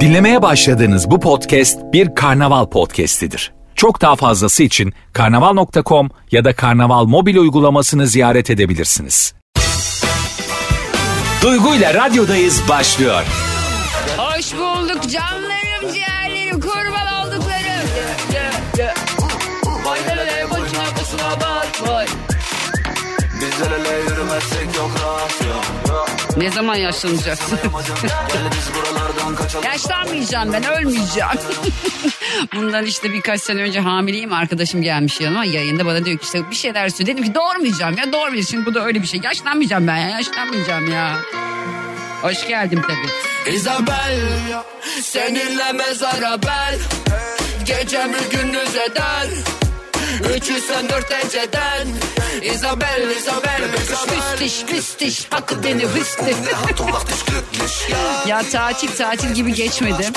Dinlemeye başladığınız bu podcast bir karnaval podcastidir. Çok daha fazlası için karnaval.com ya da karnaval mobil uygulamasını ziyaret edebilirsiniz. Duygu ile radyodayız başlıyor. Hoş bulduk canlarım, ciğerlerim, kurban olduklarım. El ele yürümezsek yok rahat yok Ne zaman yaşlanacaksın? Yaşlanmayacağım ben, ölmeyeceğim. Bundan işte birkaç sene önce hamileyim arkadaşım gelmiş yanıma yayında bana diyor ki işte bir şeyler söylüyor. Dedim ki doğurmayacağım ya doğurmayacağım. Şimdi bu da öyle bir şey. Yaşlanmayacağım ben ya yaşlanmayacağım ya. Hoş geldin tabii. Isabel Seninle mezara bel Gecemi gündüz eder Üçü sen dört eceden Isabel, Isabel, Isabel. Müstiş müstiş hakkı beni hüsnü. ya. Tatil tatil gibi geçmedi.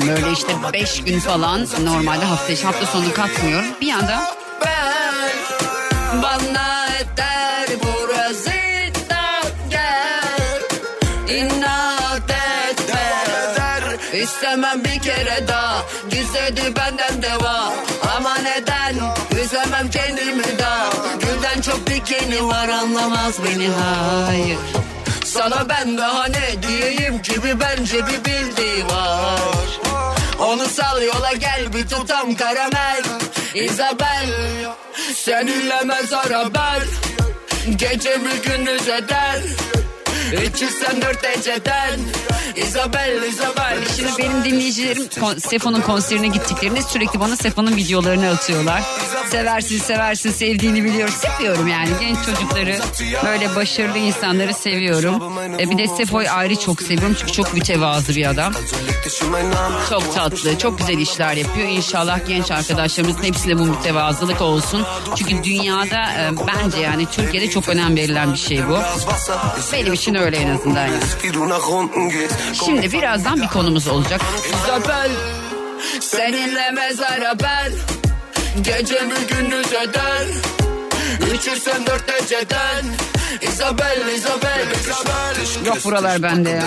Böyle işte beş gün falan normalde hafta hafta sonu katmıyorum. Bir anda Bana eder burası da gel. İnat etme. İstemem bir kere daha. Gizledi benden deva Üzemem kendimi daha Gülden çok dikeni var anlamaz beni hayır. Sana ben daha ne diyeyim gibi bence bir bildiği var. Onu sal yola gel bir tutam karamel. Isabel Seninle mezara ben. Gecemi gündüz eder İçi sen dört eceden Isabel, Isabel Şimdi benim dinleyicilerim kon- Sefo'nun konserine gittiklerinde sürekli bana Sefo'nun videolarını atıyorlar. Seversin seversin sevdiğini biliyorum. Seviyorum yani genç çocukları böyle başarılı insanları seviyorum. E bir de Sefo'yu ayrı çok seviyorum çünkü çok mütevazı bir adam. Çok tatlı, çok güzel işler yapıyor. İnşallah genç arkadaşlarımızın hepsine bu mütevazılık olsun. Çünkü dünyada e, bence yani Türkiye'de çok önem verilen bir şey bu. Benim için öyle en azından yani. Şimdi birazdan bir konumuz olacak. Isabel Seninle mezara ben Gecemi gündüz eder Üçü sen dört eceden Isabel, Isabel, Isabel Yok buralar bende ya.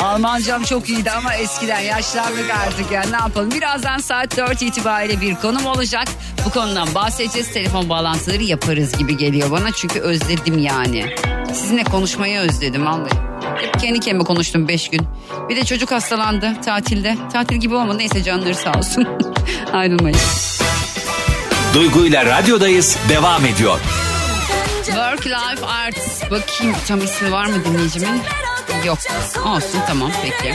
Almancam çok iyiydi ama eskiden yaşlandık artık ya ne yapalım. Birazdan saat 4 itibariyle bir konum olacak. Bu konudan bahsedeceğiz. Telefon bağlantıları yaparız gibi geliyor bana. Çünkü özledim yani. Sizinle konuşmayı özledim vallahi. Hep kendi kendime konuştum 5 gün. Bir de çocuk hastalandı tatilde. Tatil gibi olmadı neyse canları sağ olsun. Ayrılmayın. Duygu ile radyodayız devam ediyor. Work Life Arts. Bakayım tam ismi var mı dinleyicimin? Yok. Olsun tamam peki.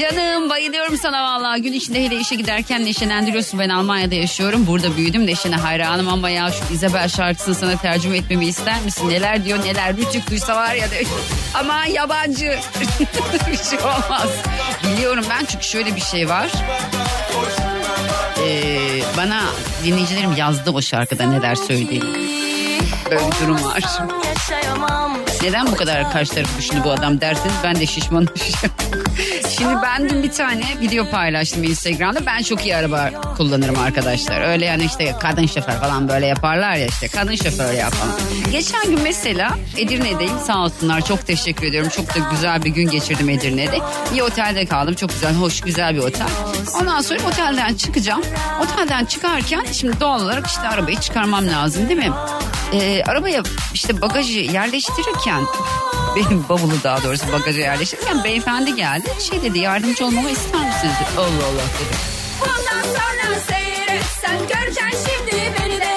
Canım bayılıyorum sana vallahi. Gün içinde hele işe giderken neşelendiriyorsun. Ben Almanya'da yaşıyorum. Burada büyüdüm. Neşene hayranım ama ya şu Isabel şarkısını sana tercüme etmemi ister misin? Neler diyor neler rütük duysa var ya de. Ama yabancı. bir şey olmaz. Biliyorum ben çünkü şöyle bir şey var. Ee, bana dinleyicilerim yazdı o şarkıda neler söylediğini. Böyle bir durum var. Neden bu kadar karşı tarafı düşündü bu adam derseniz ben de şişman Şimdi ben dün bir tane video paylaştım Instagram'da. Ben çok iyi araba kullanırım arkadaşlar. Öyle yani işte kadın şoför falan böyle yaparlar ya işte kadın şoför falan. Geçen gün mesela Edirne'deyim sağ olsunlar çok teşekkür ediyorum. Çok da güzel bir gün geçirdim Edirne'de. Bir otelde kaldım çok güzel hoş güzel bir otel. Ondan sonra otelden çıkacağım. Otelden çıkarken şimdi doğal olarak işte arabayı çıkarmam lazım değil mi? Ee, arabaya işte bagajı yerleştirirken benim bavulu daha doğrusu bagaja yerleştirirken beyefendi geldi. Şey dedi yardımcı olmamı ister misiniz? dedi. Allah Allah dedi. Bundan sonra seyret sen göreceksin şimdi beni de.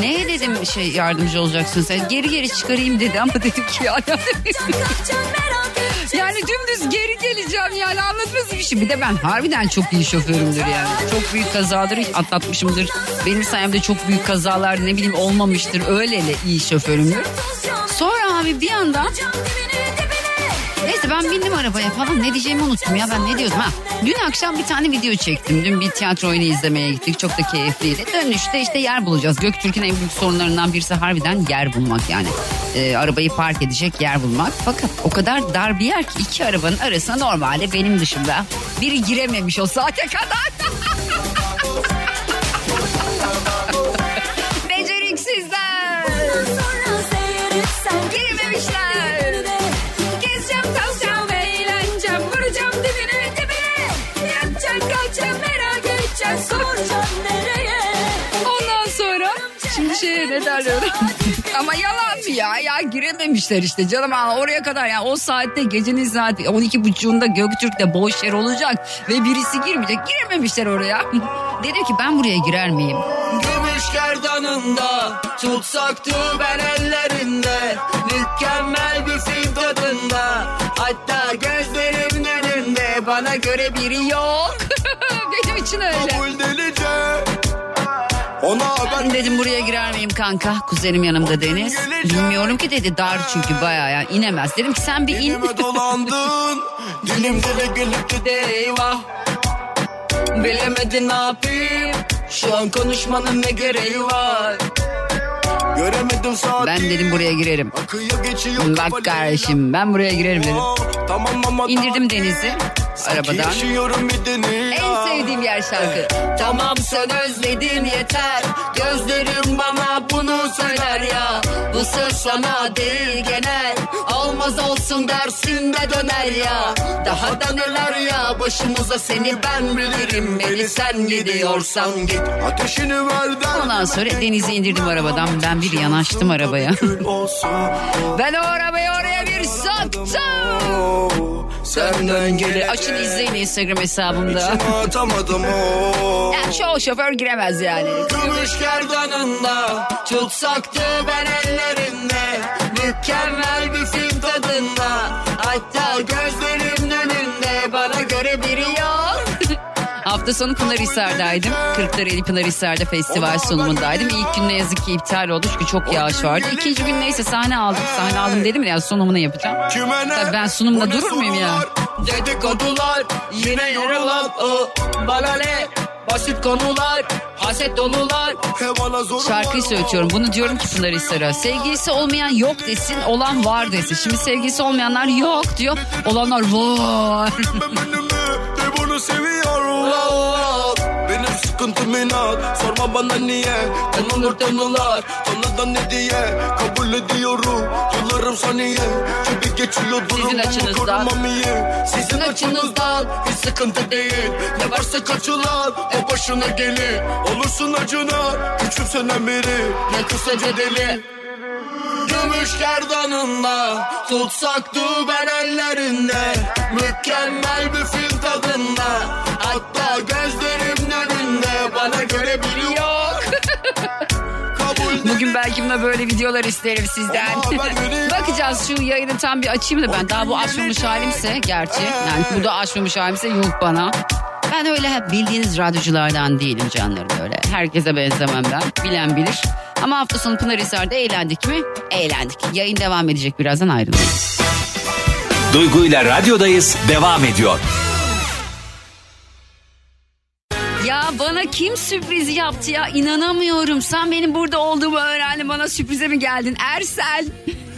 Ne dedim şey yardımcı olacaksın sen? Geri geri çıkarayım dedi ama dedim ki ya. Kaçacaksın merak etme. yani dümdüz geri geleceğim yani anlatması bir şey. Bir de ben harbiden çok iyi şoförümdür yani. Çok büyük kazaları atlatmışımdır. Benim sayemde çok büyük kazalar ne bileyim olmamıştır. Öylele iyi şoförümdür. Abi bir dibine. Neyse ben bindim arabaya falan ne diyeceğimi unuttum ya ben ne diyordum ha. Dün akşam bir tane video çektim. Dün bir tiyatro oyunu izlemeye gittik. Çok da keyifliydi. Dönüşte işte yer bulacağız. Göktürk'ün en büyük sorunlarından birisi harbiden yer bulmak yani. Ee, arabayı park edecek yer bulmak. Fakat o kadar dar bir yer ki iki arabanın arasına normalde benim dışımda biri girememiş o saate kadar. derler Ama yalan mı ya? Ya girememişler işte canım oraya kadar ya o saatte gecenin saati 12 buçuğunda Göktürk'te boş yer olacak ve birisi girmeyecek. Girememişler oraya. Dedim ki ben buraya girer miyim? Gümüş gerdanında Tutsaktı ben ellerinde Mükemmel bir film tadında Hatta gözlerimin önünde Bana göre biri yok. Benim için öyle. Dedim buraya girer miyim kanka? Kuzenim yanımda Deniz. Bilmiyorum ki dedi dar çünkü bayağı yani inemez. Dedim ki sen bir in. Dilime dolandın Dilimde de gide eyvah Bilemedin ne yapayım Şu an konuşmanın ne gereği var Ben dedim buraya girerim. Bak kardeşim ben buraya girerim dedim. İndirdim Deniz'i arabadan. En sevdiğim yer şarkı. Tamam sen özledin yeter. Gözlerim bana bunu söyler ya. Bu söz sana değil genel. Olmaz olsun dersin de döner ya. Daha da neler ya başımıza seni ben bilirim. Beni sen gidiyorsan git. Ateşini ver Ondan sonra Deniz'i indirdim arabadan. Ben bir yanaştım arabaya. ben o arabayı oraya bir soktum. Senden geri Açın izleyin Instagram hesabımda. Atamadım o Yani çoğu şoför giremez yani. Gümüş gerdanında Tutsaktı ben ellerinde Mükemmel bir film tadında Hatta gözlerimin Hafta sonu Pınarhisar'daydım. Kırklareli Pınarhisar'da festival sunumundaydım. İlk gün ne yazık ki iptal oldu çünkü çok yağış vardı. İkinci gün neyse sahne aldım. Sahne aldım dedim ya sunumunu yapacağım. Tabii ben ne durur muyum ya? Dedikodular Yine yorulan o Bana ne? Basit konular Haset dolular Şarkıyı söylüyorum. Bunu diyorum ki Pınarhisar'a. Sevgilisi olmayan yok desin, olan var desin. Şimdi sevgilisi olmayanlar yok diyor. Olanlar var. Bunu seviyorum. Benim sıkıntım inat. Sorma bana niye? Tanınır tanılar. Tanıdan ne diye? Kabul ediyorum. Yıllarım saniye. Gibi geçiyor durumum açınızdan. korumam iyi Sizin açınızdan Hiç sıkıntı değil. Ne varsa kaçılan O başına gelir. Olursun acına Küçümsenen biri. Ne kısaca deli. Gümüş gerdanında Tutsaktı ben ellerinde. Mükemmel bir film tadında Hatta gözlerimin önünde Bana göre biri yok Bugün belki buna böyle videolar isterim sizden. Bakacağız şu yayını tam bir açayım da ben. Daha bu açmamış halimse gerçi. Yani bu da açmamış halimse yuh bana. Ben öyle hep bildiğiniz radyoculardan değilim canlarım öyle. Herkese benzemem ben. Bilen bilir. Ama hafta sonu Pınarhisar'da eğlendik mi? Eğlendik. Yayın devam edecek birazdan ayrılmayın. Duygu ile radyodayız devam ediyor. Ya bana kim sürpriz yaptı ya inanamıyorum. Sen benim burada olduğumu öğrendin bana sürprize mi geldin? Ersel.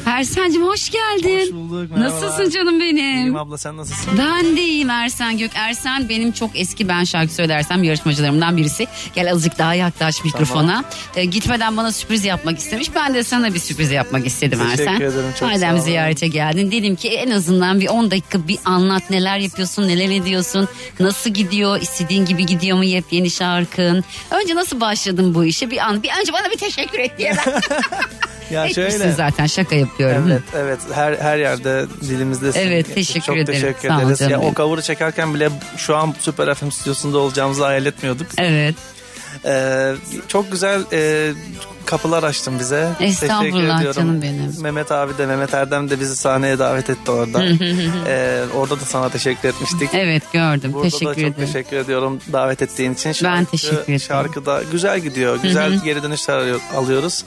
Ersen'cim hoş geldin. Hoş bulduk, merhabalar. Nasılsın canım benim? İyiyim abla sen nasılsın? Ben de iyiyim Ersen Gök. Ersen benim çok eski ben şarkı söylersem yarışmacılarımdan birisi. Gel azıcık daha yaklaş mikrofona. Ee, gitmeden bana sürpriz yapmak istemiş. Ben de sana bir sürpriz yapmak istedim Teşekkür Ersen. ederim, çok Madem sağ ziyarete geldin dedim ki en azından bir 10 dakika bir anlat neler yapıyorsun neler ediyorsun. Nasıl gidiyor istediğin gibi gidiyor mu yepyeni şarkın. Önce nasıl başladın bu işe bir an. Bir önce bana bir teşekkür et diye ben. Ya Etmişsin şöyle. zaten şaka yapıyorum. Evet evet her her yerde dilimizdesin. Evet, teşekkür Çok ederim. teşekkür Sağ ederiz. Ya, o cover'ı çekerken bile şu an Süper FM stüdyosunda olacağımızı hayal etmiyorduk. Evet. Ee, çok güzel e, kapılar açtın bize. Estağfurullah Teşekkür ediyorum. canım benim. Mehmet abi de Mehmet Erdem de bizi sahneye davet etti orada. Ee, orada da sana teşekkür etmiştik. Evet gördüm. Burada teşekkür da çok ederim. teşekkür ediyorum davet ettiğin için. Ben teşekkür ederim. Şarkı da güzel gidiyor. Güzel geri dönüşler alıyor- alıyoruz.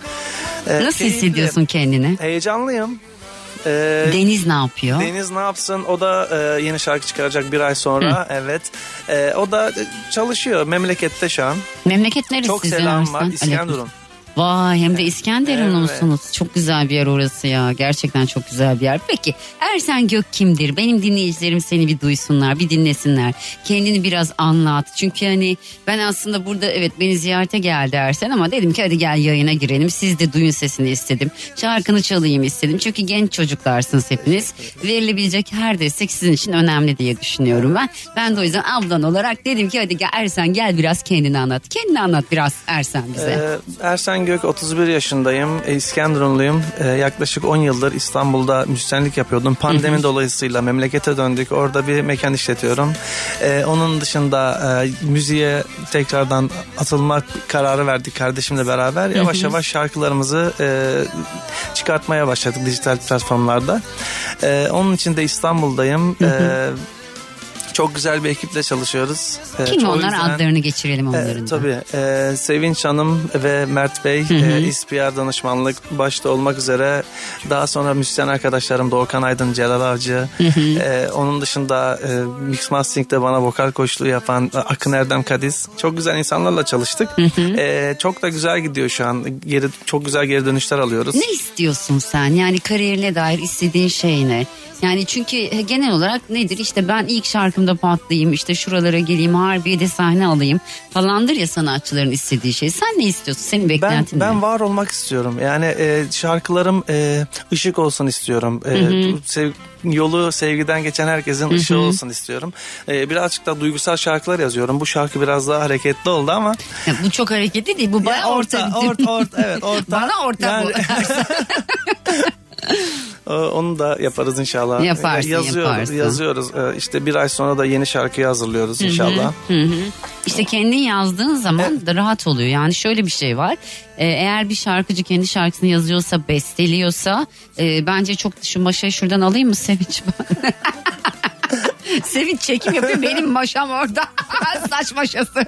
Ee, Nasıl keyifli. hissediyorsun kendini? Heyecanlıyım. Ee, Deniz ne yapıyor? Deniz ne yapsın? O da e, yeni şarkı çıkaracak bir ay sonra. Evet. E, o da e, çalışıyor memlekette şu an. Memleket neresi Çok selam var. İskenderun. Vay hem de İskenderunlu Evet. musunuz? Çok güzel bir yer orası ya. Gerçekten çok güzel bir yer. Peki Ersen Gök kimdir? Benim dinleyicilerim seni bir duysunlar, bir dinlesinler. Kendini biraz anlat. Çünkü hani ben aslında burada evet beni ziyarete geldi Ersen ama dedim ki hadi gel yayına girelim. Siz de duyun sesini istedim. Şarkını çalayım istedim. Çünkü genç çocuklarsınız hepiniz. Verilebilecek her destek sizin için önemli diye düşünüyorum ben. Ben de o yüzden ablan olarak dedim ki hadi gel Ersen gel biraz kendini anlat. Kendini anlat biraz Ersen bize. E, Ersen Ersen Gök 31 yaşındayım. İskenderunluyum. E, yaklaşık 10 yıldır İstanbul'da müzisyenlik yapıyordum. Pandemi dolayısıyla memlekete döndük. Orada bir mekan işletiyorum. E, onun dışında e, müziğe tekrardan atılmak kararı verdik kardeşimle beraber. Yavaş yavaş şarkılarımızı e, çıkartmaya başladık dijital platformlarda. E, onun için de İstanbul'dayım. E, çok güzel bir ekiple çalışıyoruz. Ee, Kim çok onlar güzel- adlarını geçirelim e, onların da. tabii. E, Sevinç Hanım ve Mert Bey e, İSPR danışmanlık başta olmak üzere daha sonra müzisyen arkadaşlarım Doğukan Aydın, Celal Avcı. e, onun dışında e, Mix Mastering'de bana vokal koçluğu yapan Akın Erdem Kadiz. Çok güzel insanlarla çalıştık. E, çok da güzel gidiyor şu an. Geri, çok güzel geri dönüşler alıyoruz. Ne istiyorsun sen? Yani kariyerine dair istediğin şey ne? Yani çünkü genel olarak nedir? İşte ben ilk şarkımda patlayayım, işte şuralara geleyim, Harbiye'de sahne alayım falandır ya sanatçıların istediği şey. Sen ne istiyorsun? Senin Ben, beklentin ben ne? var olmak istiyorum. Yani e, şarkılarım e, ışık olsun istiyorum. E, sev- yolu sevgiden geçen herkesin ışığı olsun istiyorum. E, birazcık da duygusal şarkılar yazıyorum. Bu şarkı biraz daha hareketli oldu ama Ya bu çok hareketli değil. Bu bana Ya orta. orta, orta, evet orta. Bana orta bu. o- onu da yaparız inşallah. Yaparsın, yazıyoruz, yaparsın. yazıyoruz. E, işte bir ay sonra da yeni şarkıyı hazırlıyoruz inşallah. İşte kendin yazdığın zaman da rahat oluyor. Yani şöyle bir şey var. Ee, eğer bir şarkıcı kendi şarkısını yazıyorsa, besteliyorsa e, bence çok şu maşayı şuradan alayım mı Sevinç? Sevinç çekim yapıyor benim maşam orada saç maşası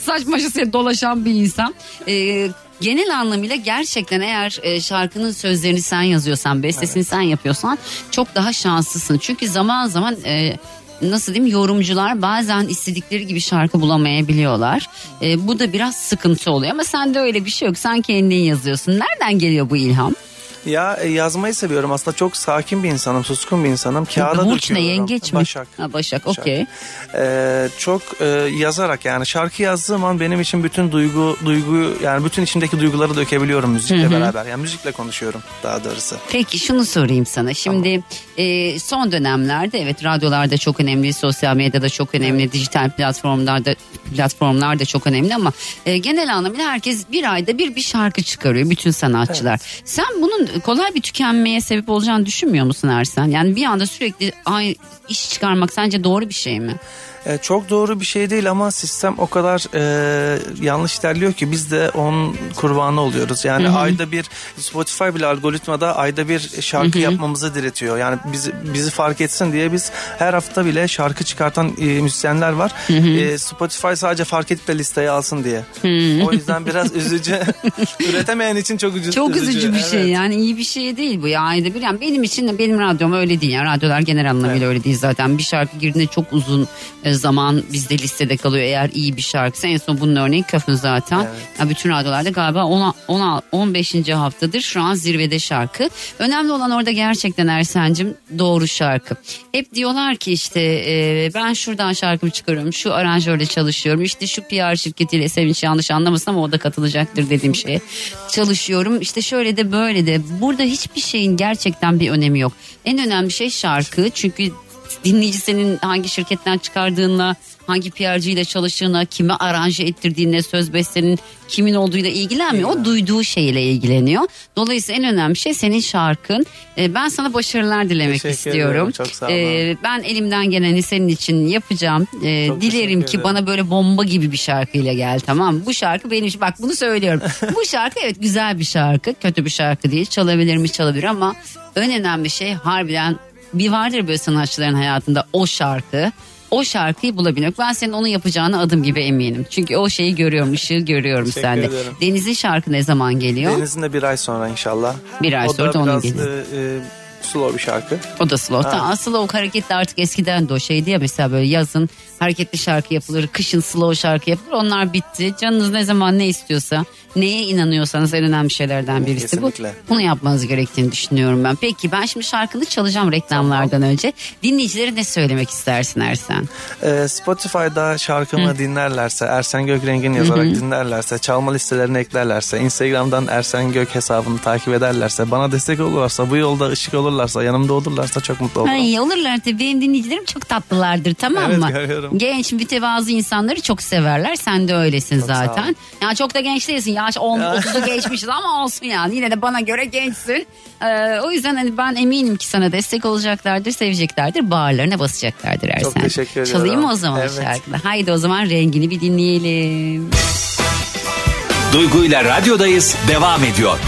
saç maşası dolaşan bir insan Ee, genel anlamıyla gerçekten eğer e, şarkının sözlerini sen yazıyorsan bestesini sen yapıyorsan çok daha şanslısın çünkü zaman zaman e, nasıl diyeyim yorumcular bazen istedikleri gibi şarkı bulamayabiliyorlar. E, bu da biraz sıkıntı oluyor ama sende öyle bir şey yok. Sen kendin yazıyorsun. Nereden geliyor bu ilham? Ya e, yazmayı seviyorum. Aslında çok sakin bir insanım, suskun bir insanım. Kağıda Burç ne döküyorum. yengeç mi? Başak. Ha, Başak Başak. okey. Ee, çok e, yazarak yani şarkı yazdığım an benim için bütün duygu duygu yani bütün içimdeki duyguları dökebiliyorum müzikle beraber. Yani müzikle konuşuyorum daha doğrusu. Peki şunu sorayım sana. Şimdi e, son dönemlerde evet radyolarda çok önemli, sosyal medyada çok önemli, dijital platformlarda platformlar da çok önemli ama e, genel anlamıyla herkes bir ayda bir bir şarkı çıkarıyor bütün sanatçılar. Sen bunun kolay bir tükenmeye sebep olacağını düşünmüyor musun Ersen? Yani bir anda sürekli ay, iş çıkarmak sence doğru bir şey mi? E, çok doğru bir şey değil ama sistem o kadar e, yanlış ilerliyor ki biz de onun kurbanı oluyoruz. Yani ayda bir Spotify bile algoritmada ayda bir şarkı yapmamızı diretiyor. Yani bizi bizi fark etsin diye biz her hafta bile şarkı çıkartan e, müzisyenler var. E, Spotify sadece fark edip de listeye alsın diye. O yüzden biraz üzücü. Üretemeyen için çok üzücü. Çok üzücü bir şey Evet. yani iyi bir şey değil bu ya ayda bir. Yani benim için de benim radyom öyle değil yani radyolar genel anlamıyla öyle değil zaten. Bir şarkı girdiğinde çok uzun e, zaman bizde listede kalıyor eğer iyi bir şarkısı. En son bunun örneği Kafın zaten. Ya bütün radyolarda galiba 10, 10, 15. haftadır şu an zirvede şarkı. Önemli olan orada gerçekten Ersen'cim doğru şarkı. Hep diyorlar ki işte e, ben şuradan şarkımı çıkarıyorum şu aranjörle çalışıyorum işte şu PR şirketiyle Sevinç yanlış anlamasın ama o da katılacaktır dediğim şeye çalışıyorum işte şöyle de böyle de burada hiçbir şeyin gerçekten bir önemi yok. En önemli şey şarkı çünkü dinleyici senin hangi şirketten çıkardığınla hangi PR'cıyla çalıştığına kime aranje ettirdiğine söz bestenin kimin olduğuyla ilgilenmiyor. O duyduğu şeyle ilgileniyor. Dolayısıyla en önemli şey senin şarkın. Ee, ben sana başarılar dilemek Teşekkür istiyorum. ederim, çok sağ olun. Ee, ben elimden geleni senin için yapacağım. Ee, Çok dilerim ki ederim. bana böyle bomba gibi bir şarkıyla gel tamam? Bu şarkı benim için bak bunu söylüyorum. Bu şarkı evet güzel bir şarkı. Kötü bir şarkı değil. Çalabilir mi çalabilir ama en önemli şey harbiden bir vardır böyle sanatçıların hayatında o şarkı. O şarkıyı bulabilmek. Ben senin onu yapacağına adım gibi eminim. Çünkü o şeyi görüyorum, ışığı görüyorum Teşekkür sende. ederim. Deniz'in şarkı ne zaman geliyor? Deniz'in de bir ay sonra inşallah. Bir ay o sonra da onun geliyor. e, e, slow bir şarkı. O da slow. Tamam, Aslında o hareketli artık eskiden de o şeydi ya mesela böyle yazın hareketli şarkı yapılır, kışın slow şarkı yapılır. Onlar bitti. Canınız ne zaman ne istiyorsa, neye inanıyorsanız en önemli şeylerden birisi Kesinlikle. bu. Bunu yapmanız gerektiğini düşünüyorum ben. Peki ben şimdi şarkını çalacağım reklamlardan önce. Dinleyicilere ne söylemek istersin Ersen? Ee, Spotify'da şarkımı dinlerlerse, Ersen Gökrengin yazarak dinlerlerse, çalma listelerine eklerlerse, Instagram'dan Ersen Gök hesabını takip ederlerse, bana destek olurlarsa, bu yolda ışık olurlarsa yanımda olurlarsa çok mutlu olurum. Ay, olurlar tabii. Benim dinleyicilerim çok tatlılardır tamam Evet, mı? görüyorum. Genç mütevazı insanları çok severler. Sen de öylesin ol. zaten. Ya çok da genç değilsin. Yaş 10 Ya. 30'u geçmişiz ama olsun yani. Yine de bana göre gençsin. Ee, o yüzden hani ben eminim ki sana destek olacaklardır, seveceklerdir. Bağırlarına basacaklardır Ersen. Çok teşekkür ediyorum. Çalayım mı o zaman Evet. şarkıda? Haydi o zaman rengini bir dinleyelim. Duygu ile radyodayız devam ediyor.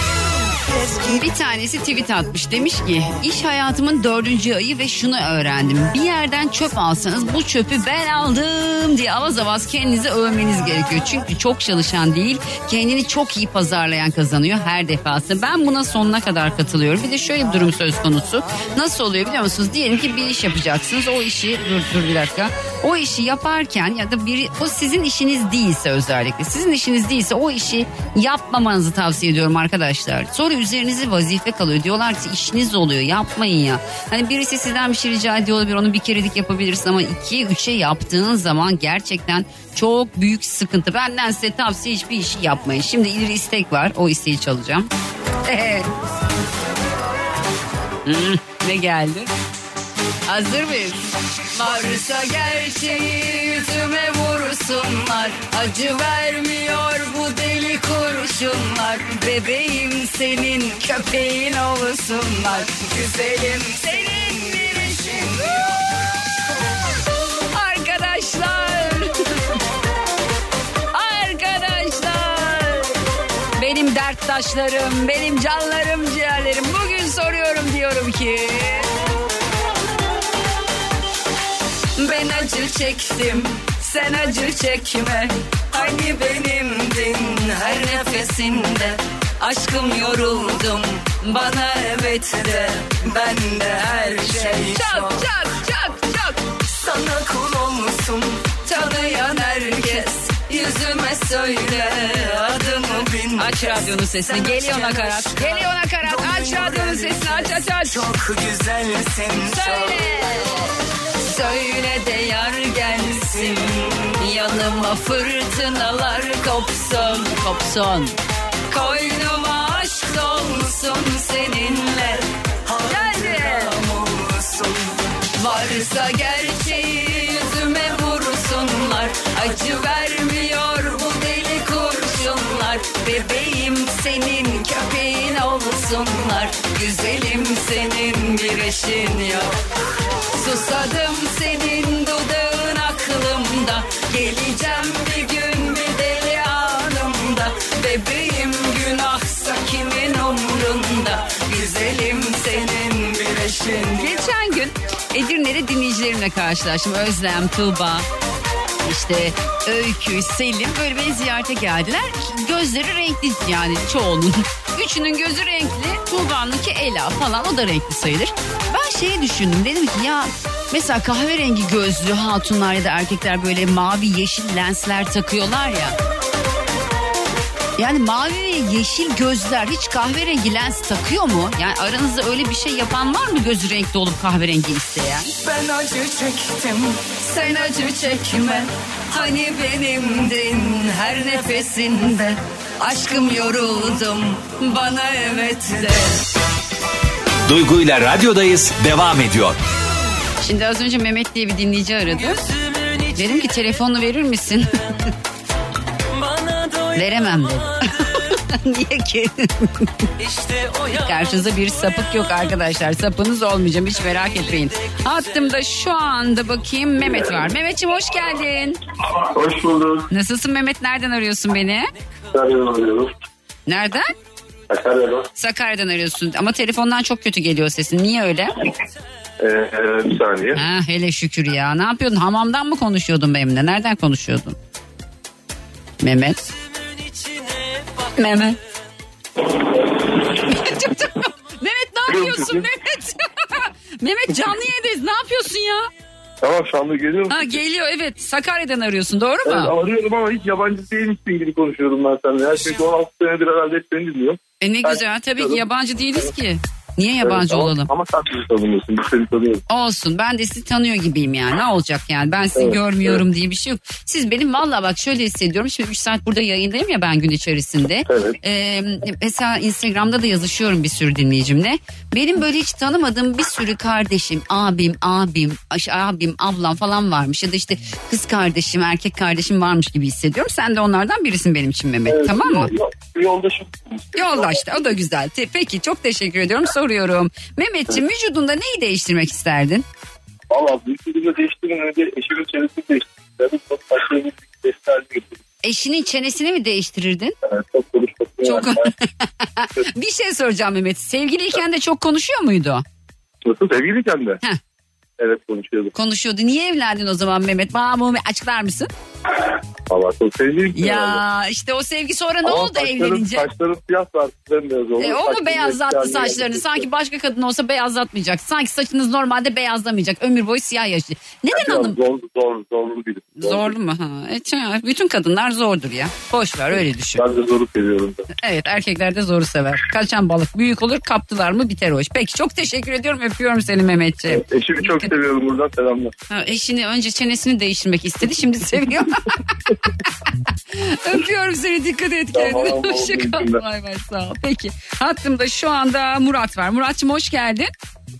Bir tanesi tweet atmış demiş ki iş hayatımın dördüncü ayı ve şunu öğrendim. Bir yerden çöp alsanız bu çöpü ben aldım diye avaz avaz kendinizi övmeniz gerekiyor. Çünkü çok çalışan değil kendini çok iyi pazarlayan kazanıyor her defasında. Ben buna sonuna kadar katılıyorum. Bir de şöyle bir durum söz konusu. Nasıl oluyor biliyor musunuz? Diyelim ki bir iş yapacaksınız. O işi dur dur bir dakika. O işi yaparken ya da bir o sizin işiniz değilse özellikle sizin işiniz değilse o işi yapmamanızı tavsiye ediyorum arkadaşlar. Sonra üzerinize vazife kalıyor. Diyorlar ki işiniz oluyor yapmayın ya. Hani birisi sizden bir şey rica ediyor olabilir onu bir kerelik yapabilirsin ama ikiye üçe yaptığın zaman gerçekten çok büyük sıkıntı. Benden size tavsiye hiçbir işi yapmayın. Şimdi ileri istek var o isteği çalacağım. Hmm, ne geldi? Hazır mıyız? Varsa gerçeği yüzüme vursunlar. Acı vermiyor bu deli kurşunlar. Bebeğim senin köpeğin olsunlar. Güzelim senin bir işin. Arkadaşlar. Arkadaşlar. Benim derttaşlarım, benim canlarım, ciğerlerim. Bugün soruyorum diyorum ki ben acı çektim sen acı çekme. Hani benimdin her nefesinde? Aşkım yoruldum bana evet de. Ben de her şey çok. Çok çok çok Sana kul olmuşum Tanıyan herkes. Yüzüme söyle adımı bin Aç radyonun sesini. Geliyor nakarat. Geliyor nakarat. Aç radyonun sesini. Aç aç aç. Çok güzelsin. Söyle. Söyle de yar gelsin. Yanıma fırtınalar kopsun. Kopsun. Koynuma aşk dolsun seninle. Geldi. Varsa gerçeği yüzüme vursunlar. Acı vermiyor bu deli kurşunlar. Bebeğim senin köpeğin olsunlar. Güzelim senin bir eşin yok. Susadım senin dudağın aklımda Geleceğim bir gün bir deli anımda Bebeğim günahsa kimin umrunda Güzelim senin bir eşin Geçen gün Edirne'de dinleyicilerimle karşılaştım Özlem, Tuğba işte Öykü, Selim böyle beni ziyarete geldiler. Gözleri renkli yani çoğunun. Üçünün gözü renkli. Tuğba'nınki Ela falan o da renkli sayılır. Şeyi düşündüm dedim ki ya mesela kahverengi gözlü hatunlar ya da erkekler böyle mavi yeşil lensler takıyorlar ya. Yani mavi ve yeşil gözler hiç kahverengi lens takıyor mu? Yani aranızda öyle bir şey yapan var mı gözü renkli olup kahverengi isteyen? Ben acı çektim Sen acı çekme Hani benimdin her nefesinde Aşkım yoruldum bana evet de Duygu ile radyodayız devam ediyor. Şimdi az önce Mehmet diye bir dinleyici aradı. Dedim ki telefonunu verir misin? Veremem dedi. Niye ki? Karşınızda bir sapık yok arkadaşlar. Sapınız olmayacağım hiç merak etmeyin. Hattımda şu anda bakayım Mehmet var. Mehmetciğim hoş geldin. Hoş bulduk. Nasılsın Mehmet? Nereden arıyorsun beni? Sakarya'dan arıyoruz. Nereden? Sakarya'dan. Sakarya'dan arıyorsun. Ama telefondan çok kötü geliyor sesin. Niye öyle? Ee, bir saniye. Ha, hele şükür ya. Ne yapıyordun? Hamamdan mı konuşuyordun benimle? Nereden konuşuyordun? Mehmet. Mehmet. Mehmet ne yapıyorsun Mehmet? Mehmet canlı yayındayız. Ne yapıyorsun ya? Tamam şu anda geliyorum. Ha geliyor evet. Sakarya'dan arıyorsun doğru Evet, mu? arıyorum ama hiç yabancı değilmişsin gibi konuşuyorum ben seninle. Her şey 16 senedir herhalde hep seni dinliyorum. E ne güzel. Tabii ki yabancı değiliz ki. Niye yabancı Evet, olalım? Ama sen bizi tanımıyorsun. Biz seni tanıyoruz. Olsun ben de sizi tanıyor gibiyim yani ne olacak yani ben sizi Evet, görmüyorum diye bir şey yok. Siz benim valla bak şöyle hissediyorum şimdi 3 saat burada yayındayım ya ben gün içerisinde. Evet. Ee, mesela Instagram'da da yazışıyorum bir sürü dinleyicimle. Benim böyle hiç tanımadığım bir sürü kardeşim, abim, abim, abim, ablam falan varmış. Ya da işte kız kardeşim, erkek kardeşim varmış gibi hissediyorum. Sen de onlardan birisin benim için Mehmet Evet, tamam mı? yol- Yoldaşım. Yoldaş o da güzel. Peki çok teşekkür ediyorum soruyorum. Mehmetciğim vücudunda neyi değiştirmek isterdin? Valla büyük bir de değiştirin önce eşimin çenesini değiştirdim. Çok başka bir getirdim. Eşinin çenesini mi değiştirirdin? Çok konuşmak. Çok-. Bir şey soracağım Mehmet. Sevgiliyken de çok konuşuyor muydu? Nasıl sevgiliyken de? Heh. Evet konuşuyorduk. Konuşuyordu. Niye evlendin o zaman Mehmet? Bana bunu açıklar mısın? Valla çok sevgiliyken. Ya işte o sevgi sonra ne Ama oldu saçlarım- evlenince? Saçlarım siyah var. Bembeyaz oldu. E, o mu beyazlattı saçlarını? geldi. Sanki başka kadın olsa beyazlatmayacak. Sanki saçınız normalde beyazlamayacak. Ömür boyu siyah yaşlı. Neden Biraz hanım? Zor, zor, zorlu biri. Zorlu mu? Ha. E, bütün kadınlar zordur ya. Boş ver öyle düşün. Ben de zoru seviyorum da. Evet erkekler de zoru sever. Kaçan balık büyük olur kaptılar mı biter o iş. Peki çok teşekkür ediyorum öpüyorum seni Mehmetciğim. Eşimi çok seviyorum buradan selamlar. Ha, eşini önce çenesini değiştirmek istedi şimdi seviyor. öpüyorum seni dikkat et Tamam, kendine. oldu, Hoşçakal. Bay bay sağ ol. Peki hattımda şu anda Murat var. Muratçım hoş geldin.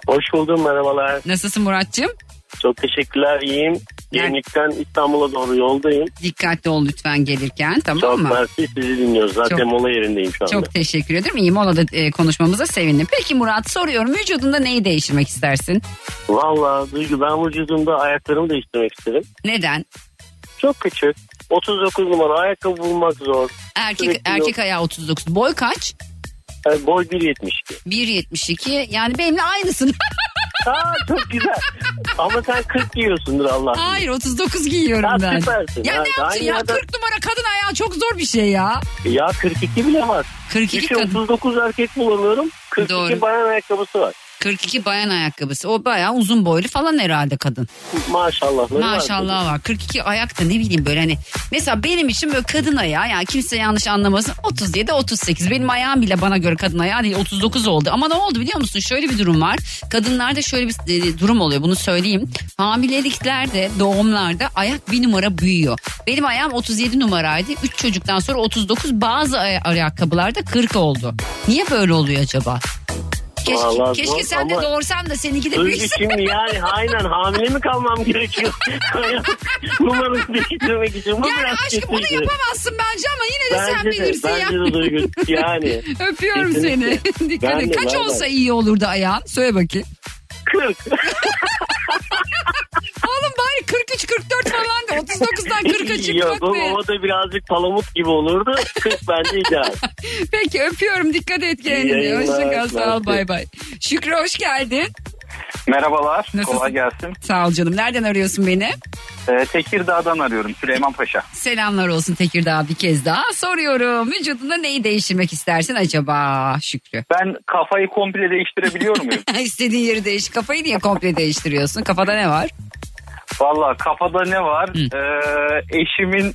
Hoş buldum merhabalar. Nasılsın Muratçım? Çok teşekkürler iyiyim. Gemlik'ten İstanbul'a doğru yoldayım. Dikkatli ol lütfen gelirken tamam Çok mı? mersi sizi dinliyoruz. Zaten Çok- mola yerindeyim şu anda. Çok teşekkür ederim. İyi molada e, konuşmamıza sevindim. Peki Murat soruyorum vücudunda neyi değiştirmek istersin? Valla Duygu ben vücudumda ayaklarımı değiştirmek isterim. Neden? Çok küçük. 39 numara ayakkabı bulmak zor. Erkek Sürekli erkek ayağı 39. Boy kaç? Yani boy 1.72. 1.72 yani benimle aynısın. Aa çok güzel. Ama sen 40 giyiyorsundur Allah. Hayır 39 giyiyorum Ha, ben. süpersin. Ya ne aynı ya yerden- 40 numara kadın ayağı çok zor bir şey ya. Ya 42 bile var. 42 Düşün kadın. 39 erkek kullanıyorum. 42 Doğru. bayan ayakkabısı var. 42 bayan ayakkabısı. O bayağı uzun boylu falan herhalde kadın. Maşallah. Maşallah var. 42 ayak da ne bileyim böyle hani. Mesela benim için böyle kadın ayağı yani kimse yanlış anlamasın. 37 38. Benim ayağım bile bana göre kadın ayağı değil 39 oldu. Ama ne oldu biliyor musun? Şöyle bir durum var. Kadınlarda şöyle bir e, durum oluyor. Bunu söyleyeyim. Hamileliklerde, doğumlarda ayak bir numara büyüyor. Benim ayağım 37 numaraydı. 3 çocuktan sonra 39. Bazı ay- ayakkabılarda 40 oldu. Niye böyle oluyor acaba? Keşke, Vallahi keşke zor sen de ama- doğursan da seninki de Duygu büyüsün. şimdi yani aynen hamile mi kalmam gerekiyor? Numarası değiştirmek için. Bu Yani biraz aşkım bunu kötüydü. yapamazsın bence ama yine de sen Bence de, bilirsin ya. bence de Duygu. Yani Öpüyorum Kesinlikle. seni. Dikkat Ben et. de, Kaç ben de. olsa iyi olurdu ayağın? Söyle bakayım. 40. Oğlum bari 43 44 falan da 39'dan 40'a Yok çıkmak o, ne? o da birazcık palamut gibi olurdu. 40 bence ideal. Peki öpüyorum dikkat et kendine. Hoşçakal sağ ol bay bay. Şükrü hoş geldin. Merhabalar, Nasılsın? kolay gelsin. Sağ ol canım. Nereden arıyorsun beni? Ee, Tekirdağ'dan arıyorum, Süleyman Paşa. Selamlar olsun Tekirdağ bir kez daha. Soruyorum. Vücudunda neyi değiştirmek istersin acaba Şükrü? Ben kafayı komple değiştirebiliyor muyum? İstediğin yeri değiş. Kafayı niye komple değiştiriyorsun? Kafada ne var? Valla kafada ne var? Ee, eşimin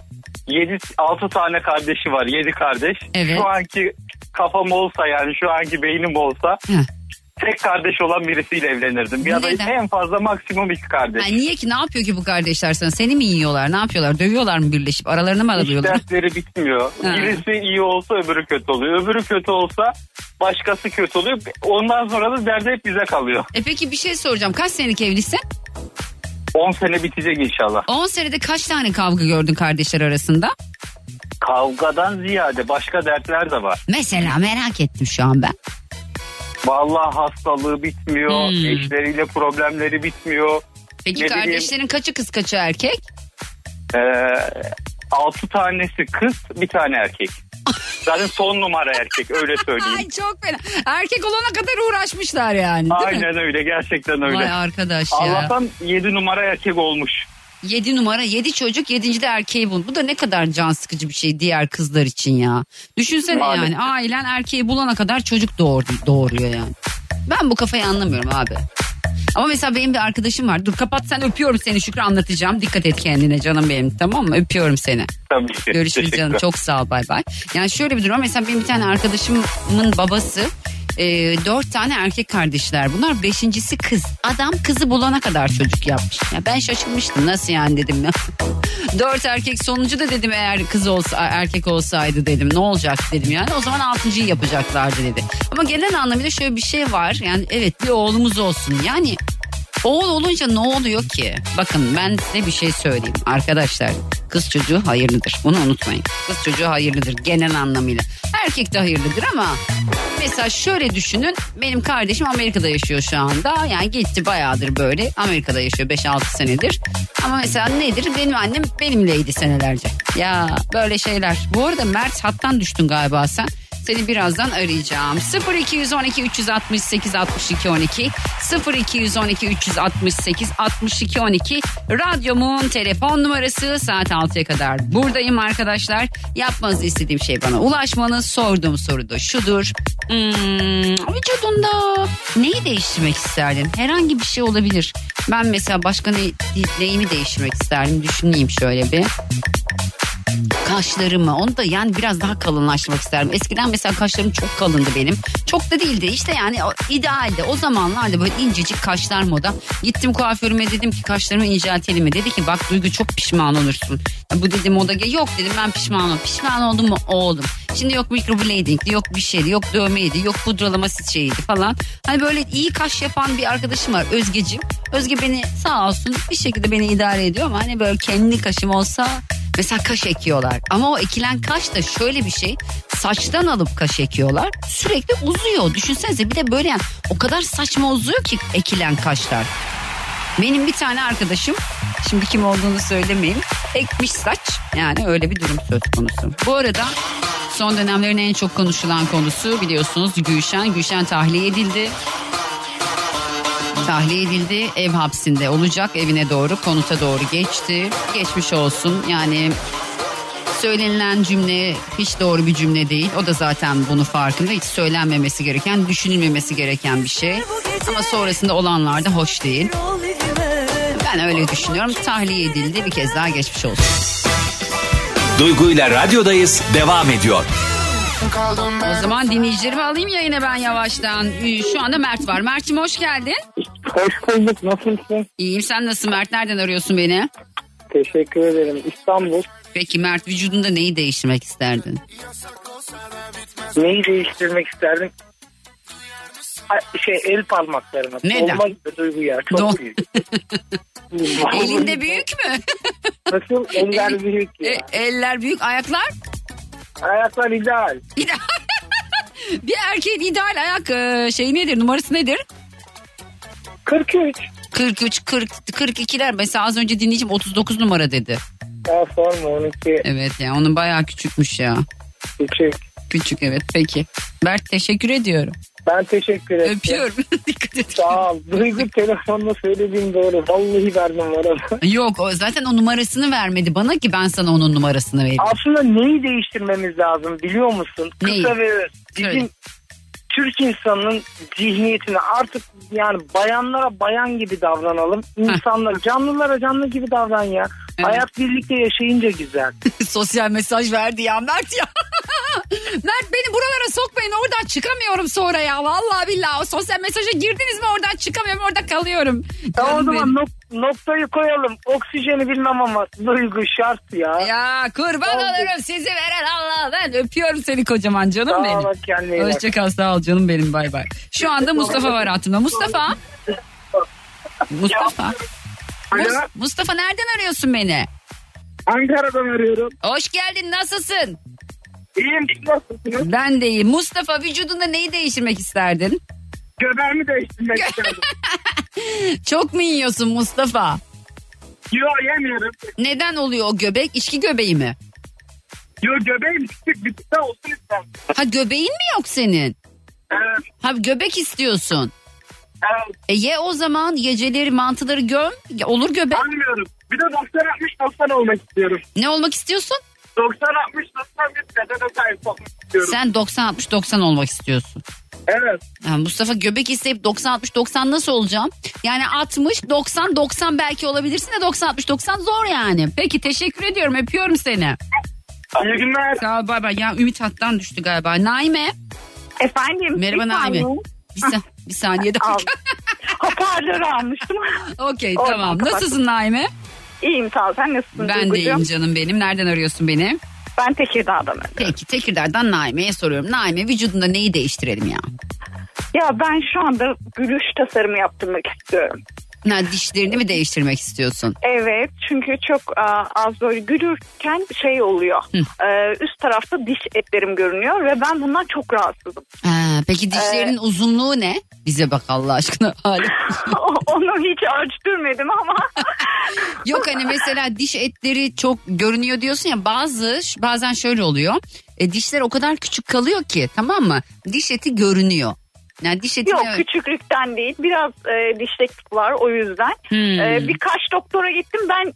7 6 tane kardeşi var, 7 kardeş. Evet. Şu anki kafam olsa yani şu anki beynim olsa Heh. Tek kardeş olan birisiyle evlenirdim. Ya da Neden? en fazla maksimum iki kardeş. Ay niye ki ne yapıyor ki bu kardeşler sana? Seni mi yiyorlar? Ne yapıyorlar? Dövüyorlar mı birleşip? Aralarını mı Hiç alıyorlar? dersleri bitmiyor. Ha. Birisi iyi olsa öbürü kötü oluyor. Öbürü kötü olsa başkası kötü oluyor. Ondan sonra da derdi hep bize kalıyor. E peki bir şey soracağım. Kaç senelik evlisin? 10 sene bitecek inşallah. 10 senede kaç tane kavga gördün kardeşler arasında? Kavgadan ziyade başka dertler de var. Mesela merak ettim şu an ben. Vallahi hastalığı bitmiyor. Hmm. Eşleriyle problemleri bitmiyor. Peki Ne kardeşlerin kaçı kız kaçı erkek? Ee, 6 tanesi kız bir tane erkek. Zaten son numara erkek öyle söyleyeyim. Ay çok fena. Erkek olana kadar uğraşmışlar yani. değil mi? Aynen öyle gerçekten öyle. Vay arkadaş ya. Allah'tan 7 numara erkek olmuş. 7 numara 7 çocuk 7. de erkeği bul. Bu da ne kadar can sıkıcı bir şey diğer kızlar için ya. Düşünsene Maalesef. yani ailen erkeği bulana kadar çocuk doğur, doğuruyor yani. Ben bu kafayı anlamıyorum abi. Ama mesela benim bir arkadaşım var. Dur kapat sen öpüyorum seni Şükrü anlatacağım. Dikkat et kendine canım benim tamam mı? Öpüyorum seni. Tabii ki. Görüşürüz canım çok sağ ol bay bay. Yani şöyle bir durum mesela benim bir tane arkadaşımın babası e, dört tane erkek kardeşler bunlar. Beşincisi kız. Adam kızı bulana kadar çocuk yapmış. Ya ben şaşırmıştım nasıl yani dedim ya. Dört erkek sonucu da dedim eğer kız olsa erkek olsaydı dedim ne olacak dedim yani o zaman altıncıyı yapacaklardı dedi. Ama genel anlamıyla şöyle bir şey var yani evet bir oğlumuz olsun yani Oğul olunca ne oluyor ki? Bakın ben size bir şey söyleyeyim arkadaşlar. Kız çocuğu hayırlıdır. Bunu unutmayın. Kız çocuğu hayırlıdır genel anlamıyla. Erkek de hayırlıdır ama mesela şöyle düşünün. Benim kardeşim Amerika'da yaşıyor şu anda. Yani gitti bayağıdır böyle. Amerika'da yaşıyor 5-6 senedir. Ama mesela nedir? Benim annem benimleydi senelerce. Ya böyle şeyler. Bu arada Mert hattan düştün galiba sen. Seni birazdan arayacağım. 0212 368 62 12 0212 368 62 12 radyomun telefon numarası saat 6'ya kadar buradayım arkadaşlar. Yapmanızı istediğim şey bana ulaşmanız. Sorduğum soru da şudur. Hmm, vücudunda neyi değiştirmek isterdin? Herhangi bir şey olabilir. Ben mesela başka ne, neyimi değiştirmek isterdim? Düşüneyim şöyle bir kaşlarımı onu da yani biraz daha kalınlaştırmak isterim. Eskiden mesela kaşlarım çok kalındı benim. Çok da değildi işte yani idealde o zamanlarda böyle incecik kaşlar moda. Gittim kuaförüme dedim ki kaşlarımı inceltelim mi? Dedi ki bak Duygu çok pişman olursun. Ya bu dedi moda ge- yok dedim ben pişman oldum. Pişman oldum mu? Oldum. Şimdi yok microblading'di yok bir şeydi yok dövmeydi yok pudralama şeyiydi falan. Hani böyle iyi kaş yapan bir arkadaşım var Özgeciğim. Özge beni sağ olsun bir şekilde beni idare ediyor ama hani böyle kendi kaşım olsa Mesela kaş ekiyorlar ama o ekilen kaş da şöyle bir şey saçtan alıp kaş ekiyorlar sürekli uzuyor düşünsenize bir de böyle yani o kadar saçma uzuyor ki ekilen kaşlar. Benim bir tane arkadaşım şimdi kim olduğunu söylemeyeyim ekmiş saç yani öyle bir durum söz konusu. Bu arada son dönemlerin en çok konuşulan konusu biliyorsunuz Gülşen. Gülşen tahliye edildi. Tahliye edildi ev hapsinde olacak evine doğru konuta doğru geçti. Geçmiş olsun yani söylenilen cümle hiç doğru bir cümle değil. O da zaten bunu farkında. Hiç söylenmemesi gereken, düşünülmemesi gereken bir şey. Ama sonrasında olanlar da hoş değil. Ben öyle düşünüyorum. Tahliye edildi. Bir kez daha geçmiş olsun. Duygu ile radyodayız devam ediyor. O zaman dinleyicilerimi alayım yayına ben yavaştan. Ee, Şu anda Mert var. Mert'cim hoş geldin. Hoş bulduk. Nasılsın? İyiyim sen nasılsın Mert? Nereden arıyorsun beni? Teşekkür ederim. İstanbul. Peki Mert vücudunda neyi değiştirmek isterdin? Neyi değiştirmek isterdim? Şey el parmaklarına. Neden? Olma gibi duygu ya. Çok Do- büyük. Elinde büyük mü? Nasıl? Eller büyük E, ya. eller büyük, ayaklar? Ayaklar ideal. İdeal. bir erkeğin ideal ayak e, şey nedir? Numarası nedir? 43. 43, 40, 42'ler. Mesela az önce dinleyicim 39 numara dedi. Daha sorma 12 Evet ya onun bayağı küçükmüş ya. küçük. Küçük evet peki. Mert teşekkür ediyorum. Ben teşekkür ederim. Öpüyorum. Dikkat et. Sağ ol. Duygu telefonla söylediğin doğru. Vallahi verdim bana. Yok o zaten o numarasını vermedi bana ki ben sana onun numarasını vereyim. Aslında neyi değiştirmemiz lazım biliyor musun? Neyi? Kısa ve. Söyle. Türk insanının zihniyetine artık yani bayanlara bayan gibi davranalım. İnsanlar canlılara canlı gibi davran ya. Evet. Hayat birlikte yaşayınca güzel. Sosyal mesaj verdi ya Mert ya. Mert beni buralara sokmayın oradan çıkamıyorum sonra ya. Vallahi billahi o sosyal mesaja girdiniz mi oradan çıkamıyorum orada kalıyorum. Tamam o zaman nok- noktayı koyalım. Oksijeni bilmem ama duygu şart ya. Ya kurban Oldu. olurum sizi veren Allah ben öpüyorum seni kocaman canım Sağ benim. ol kendine. Hoşçakal sağ ol canım benim bay bay. Şu anda Mustafa var hattımda. Mustafa. Mustafa. Mus- Mustafa nereden arıyorsun beni? Ankara'dan arıyorum. Hoş geldin nasılsın? İyiyim nasılsınız? Ben de iyiyim. Mustafa vücudunda neyi değiştirmek isterdin? Göbeğimi değiştirmek istedim. Çok mu yiyorsun Mustafa? Yo yemiyorum. Neden oluyor o göbek? İçki göbeği mi? Yo göbeğim küçük bir tık olsun istedim. Ha göbeğin mi yok senin? Evet. Ha göbek istiyorsun. Evet. E ye o zaman geceleri mantıları göm. Olur göbek. Anlıyorum. Bir de 90-60-90 olmak istiyorum. Ne olmak istiyorsun? 90-60-90 bir kadına sahip olmak istiyorum. Sen 90-60-90 olmak istiyorsun. Evet. Ya Mustafa göbek isteyip 90-60-90 nasıl olacağım? Yani 60-90-90 belki olabilirsin de 90-60-90 zor yani. Peki teşekkür ediyorum öpüyorum seni. İyi günler. Sağ ol bay bay. Ya Ümit hattan düştü galiba. Naime Efendim. Merhaba bir Naime. saniye. Bir, sa- bir saniye. Hoparlörü almıştım. Okey tamam. Nasılsın Naime? İyiyim sağ ol. Sen nasılsın Ben de Duygucuğum? iyiyim canım benim. Nereden arıyorsun beni? Ben Tekirdağ'dan arıyorum. Peki Tekirdağ'dan Naime'ye soruyorum. Naime vücudunda neyi değiştirelim ya? Ya ben şu anda gülüş tasarımı yaptırmak istiyorum. Ha, dişlerini mi değiştirmek istiyorsun? Evet çünkü çok aa, az böyle gülürken şey oluyor. Ee, üst tarafta diş etlerim görünüyor ve ben bundan çok rahatsızım. Ha, peki dişlerin uzunluğu ne? Bize bak Allah aşkına. Onu hiç ölçtürmedim ama. Yok hani mesela diş etleri çok görünüyor diyorsun ya bazı bazen şöyle oluyor. E, dişler o kadar küçük kalıyor ki tamam mı? Diş eti görünüyor. Yani diş eti Yok küçüklükten değil biraz e, dişlik var o yüzden. Hmm. E, birkaç doktora gittim ben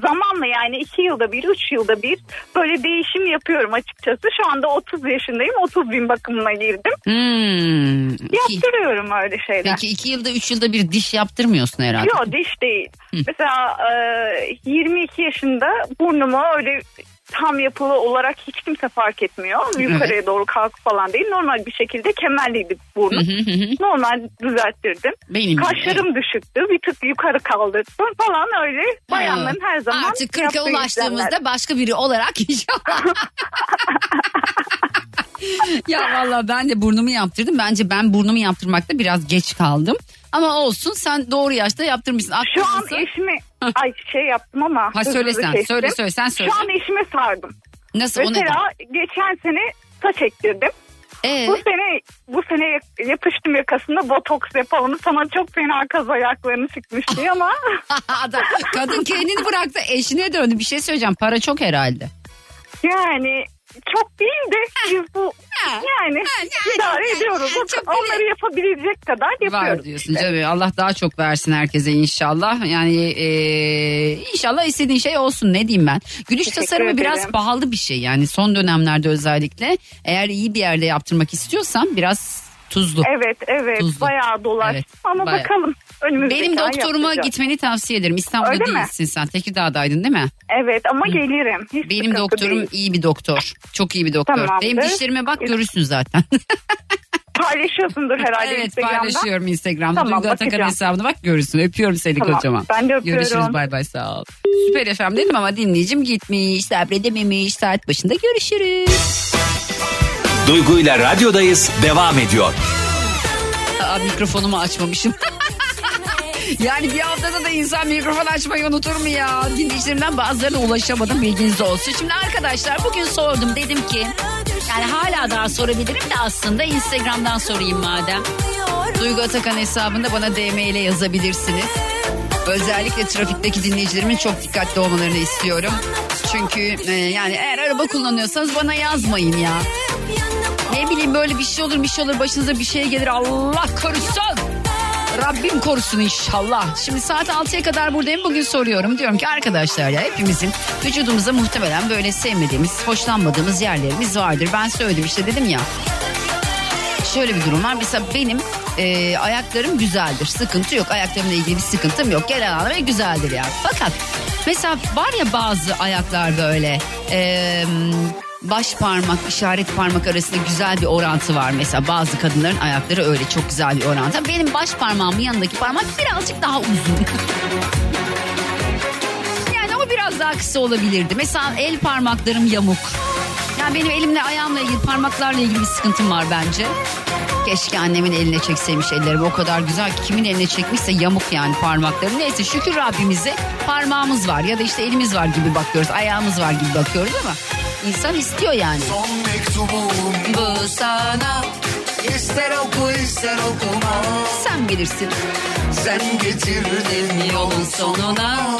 zamanla yani iki yılda bir üç yılda bir böyle değişim yapıyorum açıkçası. Şu anda 30 yaşındayım 30 bin bakımına girdim. Hmm. İki- Yaptırıyorum öyle şeyler. Peki iki yılda üç yılda bir diş yaptırmıyorsun herhalde. Yok diş değil. Mesela e, 22 yaşında burnumu öyle tam yapılı olarak hiç kimse fark etmiyor. Yukarıya doğru kalk falan değil. Normal bir şekilde kemerliydi hı. Normal düzelttirdim. Benim gibi, Kaşlarım düşüktü. Bir tık yukarı kaldırdım falan öyle. Bayanların her zaman Artık 40'a yaptığı ulaştığımızda işlemler. başka biri olarak inşallah. ya valla ben de burnumu yaptırdım. Bence ben burnumu yaptırmakta biraz geç kaldım. Ama olsun sen doğru yaşta yaptırmışsın. Şu an Aklınızı- eşimi ay şey yaptım ama. Ha, söyle sen, kestim. söyle, söyle, sen söyle. Şu an eşime sardım. Nasıl? Mesela geçen sene saç ektirdim. Ee? Bu sene bu sene yapıştım yakasında botoks yapalım. Sana çok fena kaz ayaklarını çıkmıştı ama. Adam, kadın kendini bıraktı eşine döndü. Bir şey söyleyeceğim para çok herhalde. yani çok değil de biz bu yani idare ediyoruz. Onları yapabilecek kadar yapıyoruz. Var diyorsun canım. Allah daha çok versin herkese inşallah. Yani e, inşallah istediğin şey olsun ne diyeyim ben. Gülüş Teşekkür tasarımı biraz ederim. pahalı bir şey yani son dönemlerde özellikle. Eğer iyi bir yerde yaptırmak istiyorsan biraz tuzlu. Evet evet Tuzlu. bayağı dolaştım Evet, ama bayağı. bakalım. Önümüzdeki Benim doktoruma yaptıracağım. gitmeni tavsiye ederim. İstanbul'da Öyle mi? değilsin sen. Tekirdağ'daydın değil mi? Evet ama gelirim. Hiç Benim doktorum değil. iyi bir doktor. Çok iyi bir doktor. Tamamdır. Benim dişlerime bak görürsün zaten. Paylaşıyorsundur herhalde evet Instagram'da. paylaşıyorum Instagram'da. Tamam, Duygu Atakan hesabına bak görürsün. Öpüyorum seni Tamam, kocaman. ben de öpüyorum. Görüşürüz bay bay sağ ol. Süper efendim dedim ama dinleyicim gitmiş sabredememiş saat başında görüşürüz. Duygu ile radyodayız devam ediyor. Aa, mikrofonumu açmamışım. yani bir haftada da insan mikrofon açmayı unutur mu ya? Dinleyicilerimden bazılarına ulaşamadım bilginiz olsun. Şimdi arkadaşlar bugün sordum dedim ki yani hala daha sorabilirim de aslında Instagram'dan sorayım madem. Duygu Atakan hesabında bana DM ile yazabilirsiniz. Özellikle trafikteki dinleyicilerimin çok dikkatli olmalarını istiyorum. Çünkü e, yani eğer araba kullanıyorsanız bana yazmayın ya. Ne bileyim böyle bir şey olur bir şey olur başınıza bir şey gelir Allah korusun. Rabbim korusun inşallah. Şimdi saat 6'ya kadar buradayım. Bugün soruyorum. Diyorum ki arkadaşlar ya hepimizin vücudumuzda muhtemelen böyle sevmediğimiz, hoşlanmadığımız yerlerimiz vardır. Ben söyledim işte dedim ya. Şöyle bir durum var. Mesela benim e, ayaklarım güzeldir. Sıkıntı yok. Ayaklarımla ilgili bir sıkıntım yok. Genel anlamda güzeldir yani. Fakat mesela var ya bazı ayaklar böyle e, baş parmak işaret parmak arasında güzel bir orantı var. Mesela bazı kadınların ayakları öyle çok güzel bir orantı. Benim baş parmağımın yanındaki parmak birazcık daha uzun. yani o biraz daha kısa olabilirdi. Mesela el parmaklarım yamuk. Yani benim elimle ayağımla ilgili parmaklarla ilgili bir sıkıntım var bence. Keşke annemin eline çekseymiş ellerimi o kadar güzel ki kimin eline çekmişse yamuk yani parmakları. Neyse şükür Rabbimize parmağımız var ya da işte elimiz var gibi bakıyoruz ayağımız var gibi bakıyoruz ama insan istiyor yani. Son mektubum. Bu sana. İster oku ister okuma. Sen bilirsin. Sen getirdin Yolun sonuna.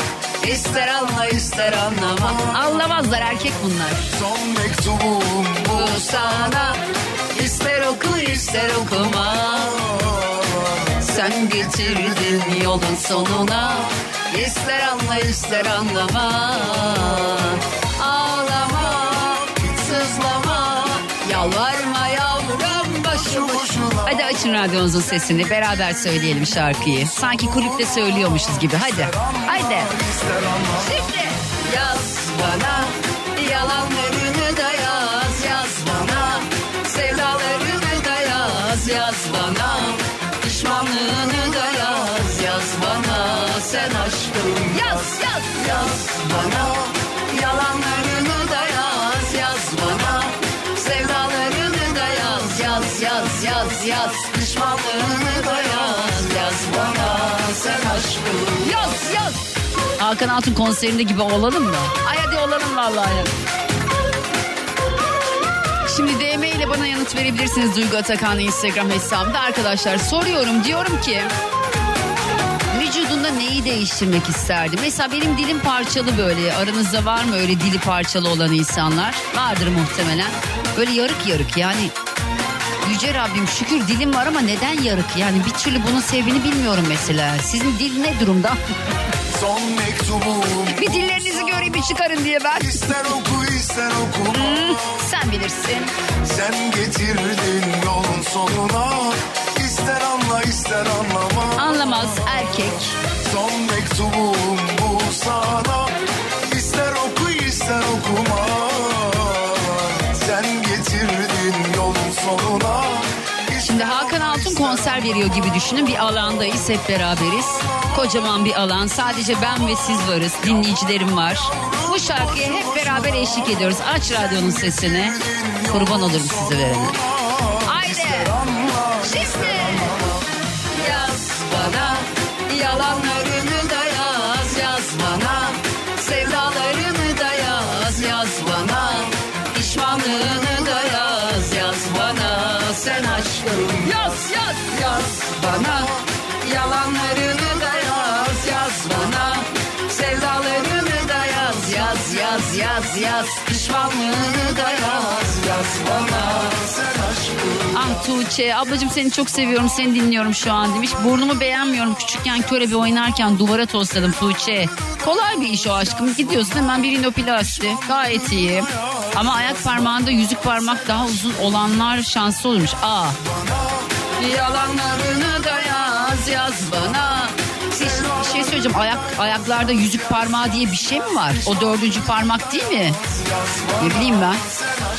İster anla ister anlama. Anlamazlar erkek bunlar. Son mektubum. Bu sana. İster oku ister okuma. Sen getirdin yolun sonuna. İster anla ister anlama sızlama Yalvarma yavrum başım boşuna Hadi açın radyonuzun sesini beraber söyleyelim şarkıyı. Sanki kulüpte söylüyormuşuz gibi hadi. Haydi. Şimdi Yaz bana yalanlarını da yaz Yaz bana sevdalarını da yaz bana Pişmanlığını da yaz yaz bana Sen aşkım yaz yaz yaz bana Hakan Altun konserinde gibi olalım mı? Ay hadi olalım vallahi. Şimdi DM ile bana yanıt verebilirsiniz Duygu Atakan Instagram hesabımda. Arkadaşlar soruyorum diyorum ki vücudunda neyi değiştirmek isterdi? Mesela benim dilim parçalı böyle. Aranızda var mı öyle dili parçalı olan insanlar? Vardır muhtemelen. Böyle yarık yarık yani. Yüce Rabbim şükür dilim var ama neden yarık? Yani bir türlü bunun sebebini bilmiyorum mesela. Sizin dil ne durumda? Son mektubum. Bir dillerinizi göreyim bir çıkarın diye ben. İster oku ister okuma Hmm, sen bilirsin. Sen getirdin yolun sonuna. İster anla ister anlama. Anlamaz erkek. Son mektubum bu sana. İster oku ister okuma. Sen getirdin yolun sonuna. Şimdi Hakan konser veriyor gibi düşünün. Bir alandayız hep beraberiz. Kocaman bir alan. Sadece ben ve siz varız. Dinleyicilerim var. Bu şarkıya hep beraber eşlik ediyoruz. Aç radyonun sesini. Kurban olurum size verene. Haydi. Şimdi. Tuğçe ablacığım seni çok seviyorum seni dinliyorum şu an demiş. Burnumu beğenmiyorum küçükken körebe oynarken duvara tosladım Tuğçe. Kolay bir iş o aşkım gidiyorsun hemen bir inoplasti gayet iyi. Ama ayak parmağında yüzük parmak daha uzun olanlar şanslı olurmuş. Aa. Yalanlarını da yaz yaz bana. Şey söyleyeceğim ayak ayaklarda yüzük parmağı diye bir şey mi var? O dördüncü parmak değil mi? Ne bileyim ben.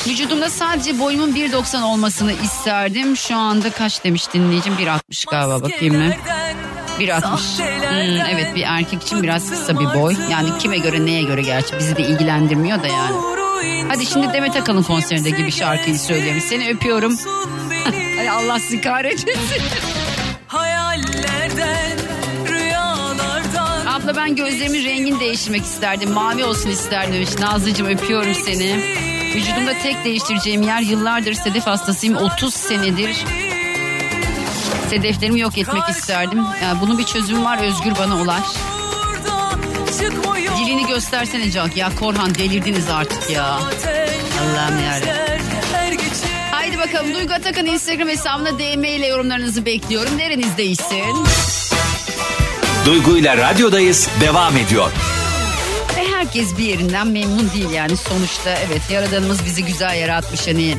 Vücudumda sadece boyumun 1.90 olmasını isterdim. Şu anda kaç demiş dinleyicim? 1.60 galiba bakayım mı? 1.60. Hmm, evet bir erkek için biraz kısa bir boy. Yani kime göre neye göre gerçi bizi de ilgilendirmiyor da yani. Hadi şimdi Demet Akalın konserinde gibi şarkıyı söyleyelim. Seni öpüyorum. Ay Allah sizi kahretsin. Hayallerden, Abla ben gözlerimin rengini değiştirmek isterdim. Mavi olsun isterdim demiş. Nazlıcığım öpüyorum seni. Vücudumda tek değiştireceğim yer yıllardır sedef hastasıyım. 30 senedir sedeflerimi yok etmek isterdim. Yani bunun bir çözümü var Özgür bana ulaş. Dilini göstersene Jack. Ya Korhan delirdiniz artık ya. Allah'ım yarabbim. Haydi bakalım Duygu Atakan Instagram hesabına DM ile yorumlarınızı bekliyorum. Nerenizdeysün? Duygu ile radyodayız devam ediyor. Ve herkes bir yerinden memnun değil yani sonuçta evet yaradanımız bizi güzel yaratmış hani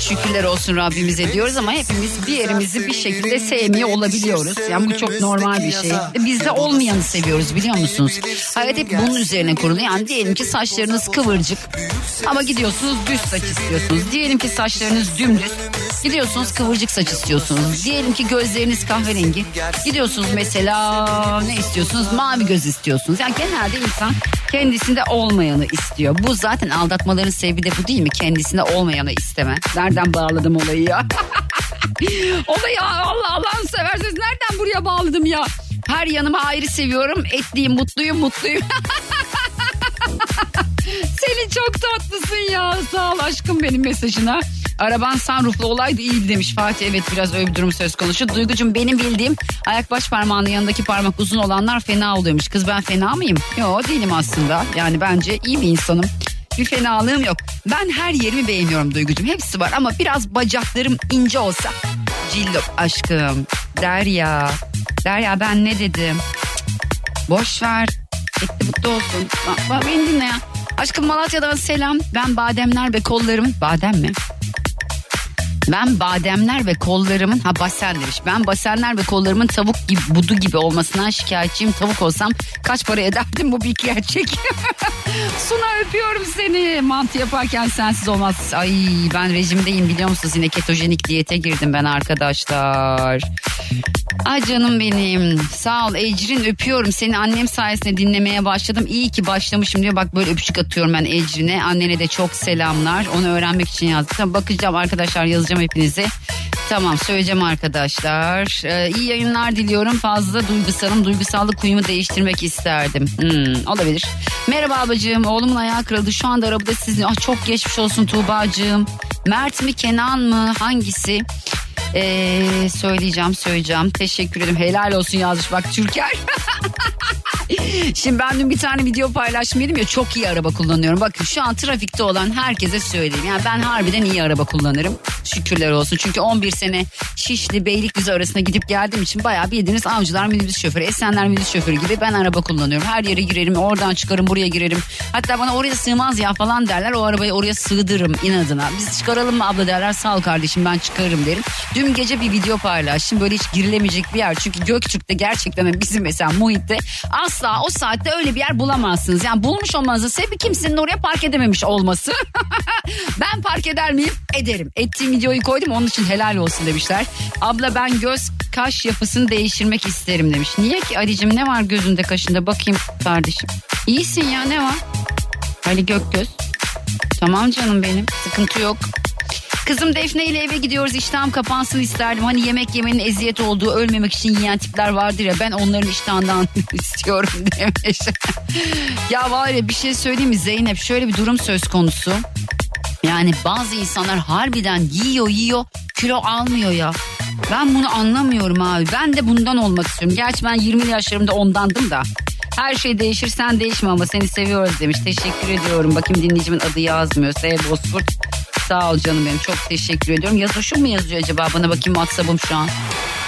şükürler olsun Rabbimize diyoruz ama hepimiz bir yerimizi bir şekilde sevmiyor olabiliyoruz. Yani bu çok normal bir şey. Ve Biz de olmayanı seviyoruz biliyor musunuz? Hayat hep bunun üzerine kurulu. Yani diyelim ki saçlarınız kıvırcık ama gidiyorsunuz düz saç istiyorsunuz. Diyelim ki saçlarınız dümdüz gidiyorsunuz kıvırcık saç istiyorsunuz. Diyelim ki gözleriniz kahverengi gidiyorsunuz mesela ne istiyorsunuz? Mavi göz istiyorsunuz. Yani genelde insan kendisinde olmayanı istiyor. Bu zaten aldatmaların sebebi de bu değil mi? Kendisinde olmayanı isteme. Nereden bağladım olayı ya? olayı Allah Allah'ını severseniz nereden buraya bağladım ya? Her yanıma ayrı seviyorum. Etliyim, mutluyum, mutluyum. Selin çok tatlısın ya. Sağ ol aşkım benim mesajına. Araban sunrooflu olaydı iyi demiş Fatih. Evet biraz öyle bir durum söz konusu. Duygucum benim bildiğim ayak baş parmağının yanındaki parmak uzun olanlar fena oluyormuş. Kız ben fena mıyım? Yok değilim aslında. Yani bence iyi bir insanım. Bir fenalığım yok. Ben her yerimi beğeniyorum Duygucum. Hepsi var ama biraz bacaklarım ince olsa. Cillop aşkım. Derya. Derya ben ne dedim? Boş ver. Etti mutlu olsun. Bak, bak beni dinle ya. Aşkım Malatya'dan selam. Ben bademler ve kollarım. Badem mi? Ben bademler ve kollarımın ha basen demiş. Ben basenler ve kollarımın tavuk gibi budu gibi olmasından şikayetçiyim. Tavuk olsam kaç para ederdim bu bir gerçek. Suna öpüyorum seni. Mantı yaparken sensiz olmaz. Ay ben rejimdeyim biliyor musunuz? Yine ketojenik diyete girdim ben arkadaşlar. Ay canım benim. Sağ ol Ecrin öpüyorum. Seni annem sayesinde dinlemeye başladım. İyi ki başlamışım diyor. Bak böyle öpücük atıyorum ben Ecrin'e. Annene de çok selamlar. Onu öğrenmek için yazdım. Bakacağım arkadaşlar yazacağım hepinize. Tamam söyleyeceğim arkadaşlar. Ee, iyi yayınlar diliyorum. Fazla duygusalım. Duygusallık kuyumu değiştirmek isterdim. Hmm, olabilir. Merhaba ablacığım. Oğlumun ayağı kırıldı. Şu anda arabada sizin. Ah, çok geçmiş olsun Tuğba'cığım. Mert mi Kenan mı? Hangisi? Ee, söyleyeceğim söyleyeceğim. Teşekkür ederim. Helal olsun yazmış bak Türker. Şimdi ben dün bir tane video paylaştım dedim ya çok iyi araba kullanıyorum. Bakın şu an trafikte olan herkese söyleyeyim. Yani ben harbiden iyi araba kullanırım. Şükürler olsun. Çünkü 11 sene Şişli Beylikdüzü arasında gidip geldiğim için bayağı bildiğiniz avcılar minibüs şoförü, Esenler minibüs şoförü gibi ben araba kullanıyorum. Her yere girerim, oradan çıkarım, buraya girerim. Hatta bana oraya sığmaz ya falan derler. O arabayı oraya sığdırırım inadına. Biz çıkaralım mı abla derler. Sağ ol kardeşim ben çıkarırım derim. Dün gece bir video paylaştım. Böyle hiç girilemeyecek bir yer. Çünkü Göktürk'te gerçekten bizim mesela muhitte asla o saatte öyle bir yer bulamazsınız. Yani bulmuş olmanızın sebebi kimsenin oraya park edememiş olması. ben park eder miyim? Ederim. Ettiğim videoyu koydum onun için helal olsun demişler. Abla ben göz kaş yapısını değiştirmek isterim demiş. Niye ki Ali'cim ne var gözünde kaşında bakayım kardeşim. İyisin ya ne var? Ali Gökgöz. Tamam canım benim sıkıntı yok. Kızım Defne ile eve gidiyoruz iştahım kapansın isterdim. Hani yemek yemenin eziyet olduğu ölmemek için yiyen tipler vardır ya ben onların iştahından istiyorum demiş. ya var ya bir şey söyleyeyim mi Zeynep şöyle bir durum söz konusu. Yani bazı insanlar harbiden yiyor yiyor kilo almıyor ya. Ben bunu anlamıyorum abi. Ben de bundan olmak istiyorum. Gerçi ben 20 yaşlarımda ondandım da. Her şey değişir sen değişme ama seni seviyoruz demiş. Teşekkür ediyorum. Bakayım dinleyicimin adı yazmıyor. Sev Bozkurt. Sağ ol canım benim. Çok teşekkür ediyorum. Yazoşum mu yazıyor acaba? Bana bakayım WhatsApp'ım şu an.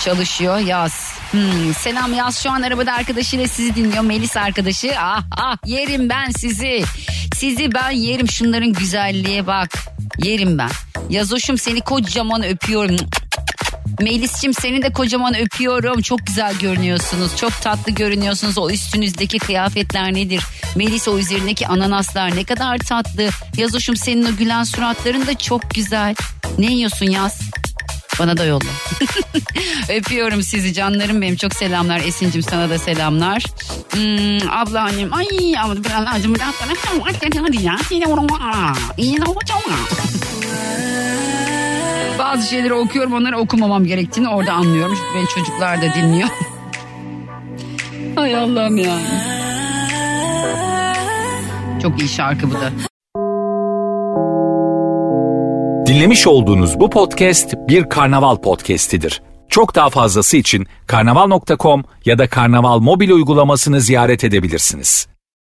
Çalışıyor. Yaz. Hmm, selam Yaz şu an arabada arkadaşıyla sizi dinliyor. Melis arkadaşı. Ah ah yerim ben sizi. Sizi ben yerim. Şunların güzelliğe bak. Yerim ben. Yazoşum seni kocaman öpüyorum. Melis'cim seni de kocaman öpüyorum. Çok güzel görünüyorsunuz. Çok tatlı görünüyorsunuz. O üstünüzdeki kıyafetler nedir? Melis o üzerindeki ananaslar ne kadar tatlı. Yazoşum senin o gülen suratların da çok güzel. Ne yiyorsun Yaz? Bana da yolla. Öpüyorum sizi canlarım benim. Çok selamlar Esin'cim sana da selamlar. Hmm, abla annem. Ay abla biraz acım biraz hadi ya. Bazı şeyleri okuyorum onları okumamam gerektiğini orada anlıyorum. Çünkü beni çocuklar da dinliyor. Hay Allah'ım ya. Çok iyi şarkı bu da. Dinlemiş olduğunuz bu podcast bir karnaval podcastidir. Çok daha fazlası için karnaval.com ya da karnaval mobil uygulamasını ziyaret edebilirsiniz.